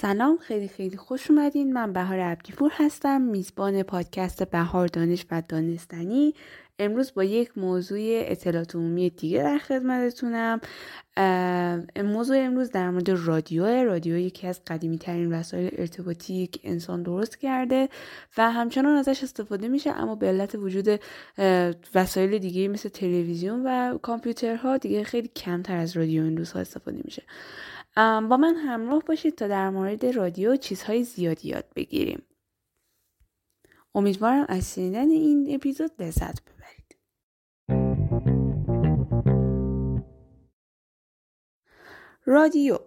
سلام خیلی خیلی خوش اومدین. من بهار عبدیپور هستم میزبان پادکست بهار دانش و دانستنی. امروز با یک موضوع اطلاعات عمومی دیگه در خدمتتونم. موضوع امروز در مورد رادیو رادیو یکی از قدیمی ترین وسایل ارتباطی که انسان درست کرده و همچنان ازش استفاده میشه اما به علت وجود وسایل دیگه مثل تلویزیون و کامپیوترها دیگه خیلی کمتر از رادیو این روزها استفاده میشه. با من همراه باشید تا در مورد رادیو چیزهای زیادی یاد بگیریم. امیدوارم از شنیدن این اپیزود لذت ببرید. رادیو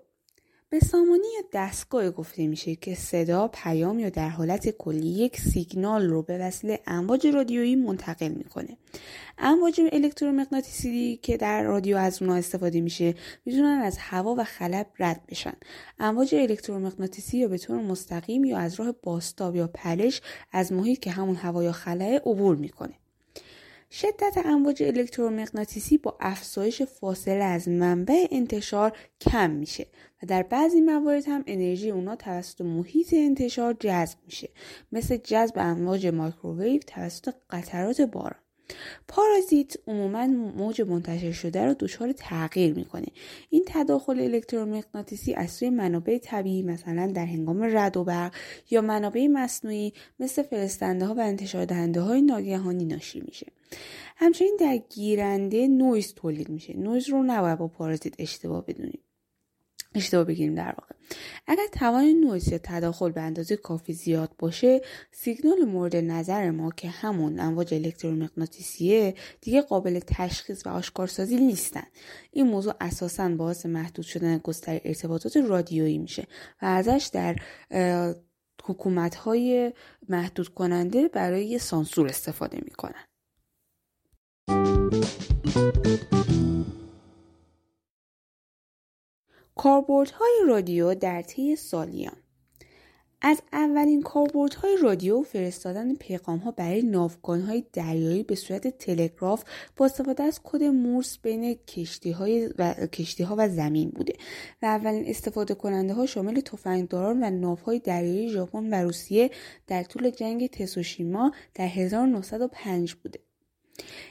به سامانی یا دستگاه گفته میشه که صدا، پیام یا در حالت کلی یک سیگنال رو به وسیله امواج رادیویی منتقل می‌کنه. امواج الکترومغناطیسی که در رادیو از اونها استفاده میشه می‌تونن از هوا و خلا رد بشن. امواج الکترومغناطیسی یا به طور مستقیم یا از راه بازتاب یا پخش از محیط که همون هوا یا خلاه عبور می‌کنه. شدت امواج الکترومغناطیسی با افزایش فاصله از منبع انتشار کم میشه و در بعضی موارد هم انرژی اونا توسط محیط انتشار جذب میشه مثل جذب امواج مایکروویو توسط قطرات باران. پارازیت عموما موج منتشر شده رو دچار تغییر می‌کنه. این تداخل الکترومغناطیسی از سوی منابع طبیعی مثلا در هنگام رعد و برق یا منابع مصنوعی مثل فرستنده ها و انتشار دهنده های ناگهانی ناشی میشه. همچنین در گیرنده نویز تولید میشه. نویز رو نباید با پارازیت اشتباه بدونیم. اشتباه بگیریم در واقع. اگر توان نویز یا تداخل به اندازه کافی زیاد باشه سیگنال مورد نظر ما که همون امواج الکترومغناطیسیه دیگه قابل تشخیص و آشکارسازی نیستن. این موضوع اساسا باعث محدود شدن گستره ارتباطات رادیویی میشه و ازش در حکومت های محدود کننده برای سانسور استفاده می‌کنن. کاربردهای رادیو در طی سالیان. از اولین کاربردهای رادیو فرستادن پیغام ها برای ناوگان های دریایی به صورت تلگراف با استفاده از کد مورس بین کشتی, های و کشتی ها و زمین بوده و اولین استفاده کننده ها شامل تفنگداران و ناوهای دریایی ژاپن و روسیه در طول جنگ تسوشیما در 1905 بوده.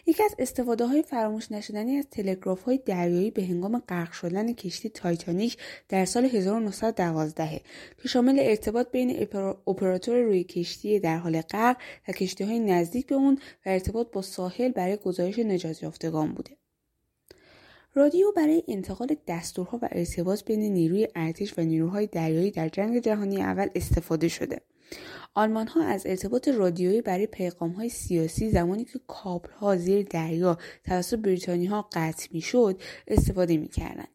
یکی از استفاده های فراموش نشدنی از تلگراف های دریایی به هنگام غرق شدن کشتی تایتانیک در سال 1912 که شامل ارتباط بین اپراتور روی کشتی در حال غرق و کشتی های نزدیک به اون و ارتباط با ساحل برای گزارش نجات یافتگان بوده. رادیو برای انتقال دستورها و ارتباط بین نیروی ارتش و نیروهای دریایی در جنگ جهانی اول استفاده شده. آلمان ها از ارتباط رادیویی برای پیغام های سیاسی زمانی که کابل ها زیر دریا توسط بریتانی ها قطع می شد استفاده می کردن.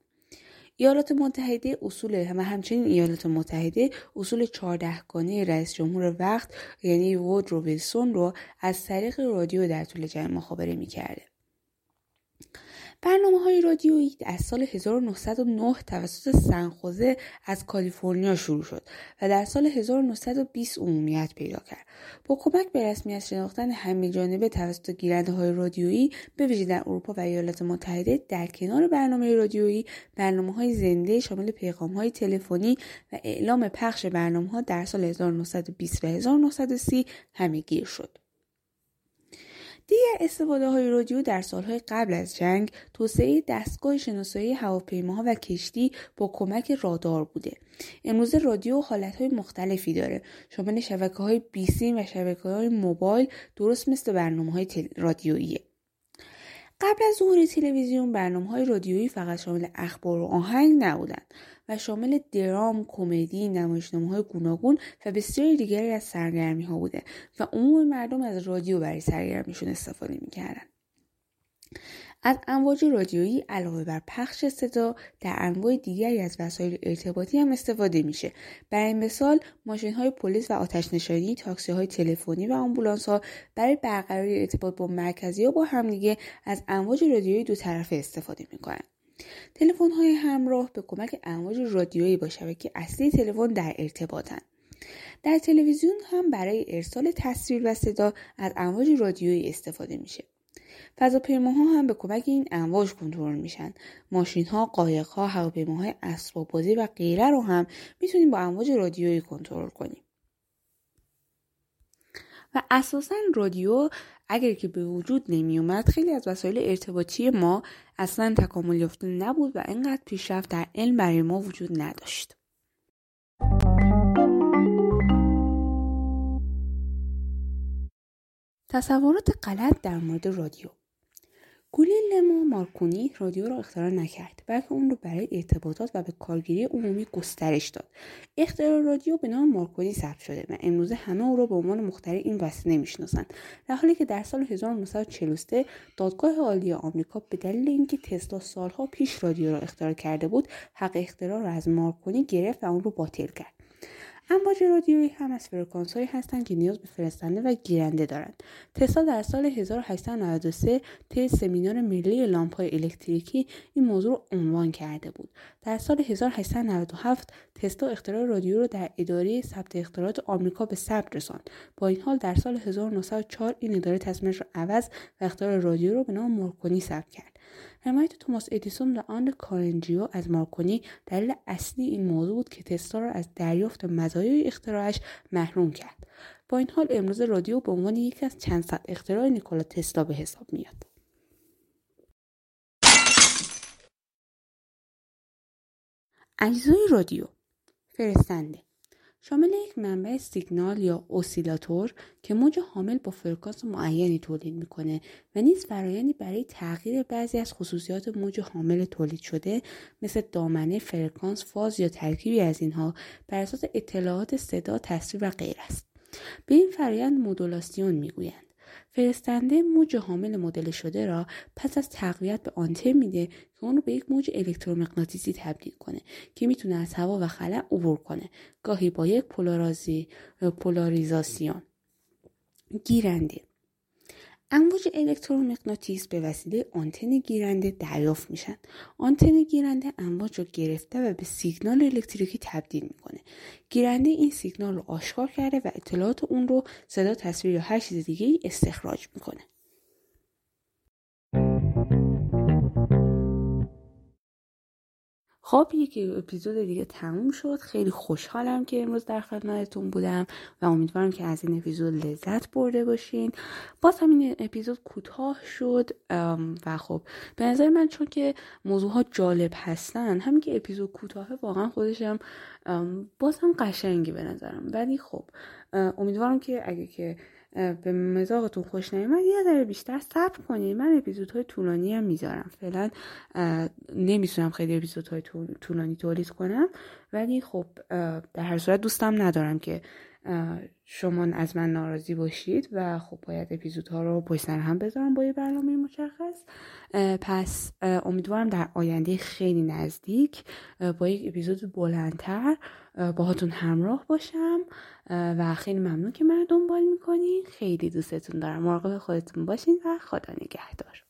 ایالات متحده اصول و همچنین ایالات متحده اصول چهاردهگانه رئیس جمهور وقت یعنی وودرو ویلسون رو از طریق رادیو در طول جنگ مخابره می کرده. برنامه های رادیویی از سال 1909 توسط سنخوزه از کالیفرنیا شروع شد و در سال 1920 عمومیت پیدا کرد. با کمک به رسمیت شناختن همه جانبه توسط گیرنده های رادیویی به ویژه در اروپا و ایالات متحده در کنار برنامه رادیویی برنامه های زنده شامل پیغام های تلفنی و اعلام پخش برنامه ها در سال 1920 و 1930 همه گیر شد. دیگر استفاده های رادیو در سالهای قبل از جنگ توسعه دستگاه شناسایی هواپیماها و کشتی با کمک رادار بوده امروز رادیو حالت های مختلفی داره شامل شبکه های بیسیم و شبکه های موبایل درست مثل برنامه های. رادیویی قبل از ظهور تلویزیون برنامه های رادیویی فقط شامل اخبار و آهنگ نبودند و شامل درام، کمدی، نمایشنامه های گوناگون و بسیاری دیگری از سرگرمی ها بوده و عموم مردم از رادیو برای سرگرمیشون استفاده می‌کردن. از امواج رادیویی علاوه بر پخش صدا در انواع دیگری از وسایل ارتباطی هم استفاده میشه. برای مثال ماشین های پلیس و آتش نشانی تاکسی های تلفنی و آمبولانس ها برای برقراری ارتباط با مرکزی و با همدیگه از امواج رادیویی دو طرفه استفاده می‌کنن. تلفن های همراه به کمک امواج رادیویی با شبکه اصلی تلفن در ارتباطن. در تلویزیون هم برای ارسال تصویر و صدا از امواج رادیویی استفاده میشه. فضاپیماها هم به کمک این امواج کنترل میشن. ماشین ها قایق ها هواپیماهای اسباب بازی و غیره رو هم می‌تونیم با امواج رادیویی کنترل کنیم. و اساسا رادیو اگر که به وجود نمی اومد خیلی از وسایل ارتباطی ما اصلا تکامل یافته نبود و اینقدر پیشرفت در علم برای ما وجود نداشت. تصورات غلط در مورد رادیو. گولیلمو مارکونی رادیو را اختراع نکرد بلکه اون رو برای ارتباطات و به کارگیری عمومی گسترش داد. اختراع رادیو به نام مارکونی ثبت شده و امروزه همه او را به عنوان مخترع این وسیله می‌شناسند. در حالی که در سال 1943 دادگاه عالی آمریکا به دلیل اینکه تسلا سالها پیش رادیو را اختراع کرده بود حق اختراع را از مارکونی گرفت و اون رو باطل کرد. امواج رادیویی هم از فرکانس هستند که نیاز به فرستنده و گیرنده دارند تسلا در سال 1893 طی سمینار ملی لامپ های الکتریکی این موضوع را عنوان کرده بود. در سال 1897 تسلا اختراع رادیو را در اداره ثبت اختراعات آمریکا به ثبت رساند. با این حال در سال 1904 این اداره تصمیمش را عوض و اختراع رادیو را به نام مورکونی ثبت کرد. حمایت توماس ادیسون و آن کارنجیو از مارکونی دلیل اصلی این موضوع بود که تسلا را از دریافت مزایای اختراعش محروم کرد. با این حال امروز رادیو به عنوان یکی از چند صد اختراع نیکولا تسلا به حساب میاد. اجزای رادیو فرستنده شامل یک منبع سیگنال یا oscillator که موج حامل با فرکانس معینی تولید می‌کنه و نیز فرایندی برای تغییر بعضی از خصوصیات موج حامل تولید شده مثل دامنه فرکانس فاز یا ترکیبی از اینها بر اساس اطلاعات صدا تصویر و غیر است. به این فرایند مدولاسیون می‌گویند. فرستنده موج حامل مدل شده را پس از تقویت به آنتن میده که اون رو به یک موج الکترومغناطیسی تبدیل کنه که می‌تونه از هوا و خلا عبور کنه. گاهی با یک پولارازی پولاریزاسیون. گیرنده. امواج الکترومغناطیس به وسیله آنتن گیرنده دریافت میشن. آنتن گیرنده امواج رو گرفته و به سیگنال الکتریکی تبدیل می‌کنه. گیرنده این سیگنال رو آشکار کرده و اطلاعات اون رو صدا تصویر یا هر چیز دیگه ای استخراج می‌کنه. خب یک اپیزود دیگه تموم شد. خیلی خوشحالم که امروز در خدمتتون بودم و امیدوارم که از این اپیزود لذت برده باشین. باز هم این اپیزود کوتاه شد و خب به نظر من چون که موضوع ها جالب هستن همین که اپیزود کوتاه واقعا خودشم باز هم قشنگی به نظرم. ولی خب امیدوارم که اگه که به مزاقتون خوش نیومد. یه ذره بیشتر صبر کنید من اپیزودهای طولانی هم می‌ذارم. فعلا نمی‌تونم خیلی اپیزودهای طولانی تولید کنم. ولی خب در هر صورت دوستم ندارم که شما از من ناراضی باشید و خب باید اپیزودها رو پشت هم بذارم با یه برنامه مشخص. پس امیدوارم در آینده خیلی نزدیک با یک اپیزود بلندتر باهاتون همراه باشم. و خیلی ممنون که من دنبال می‌کنین. خیلی دوستتون دارم. مراقب خودتون باشین و خدا نگهدار.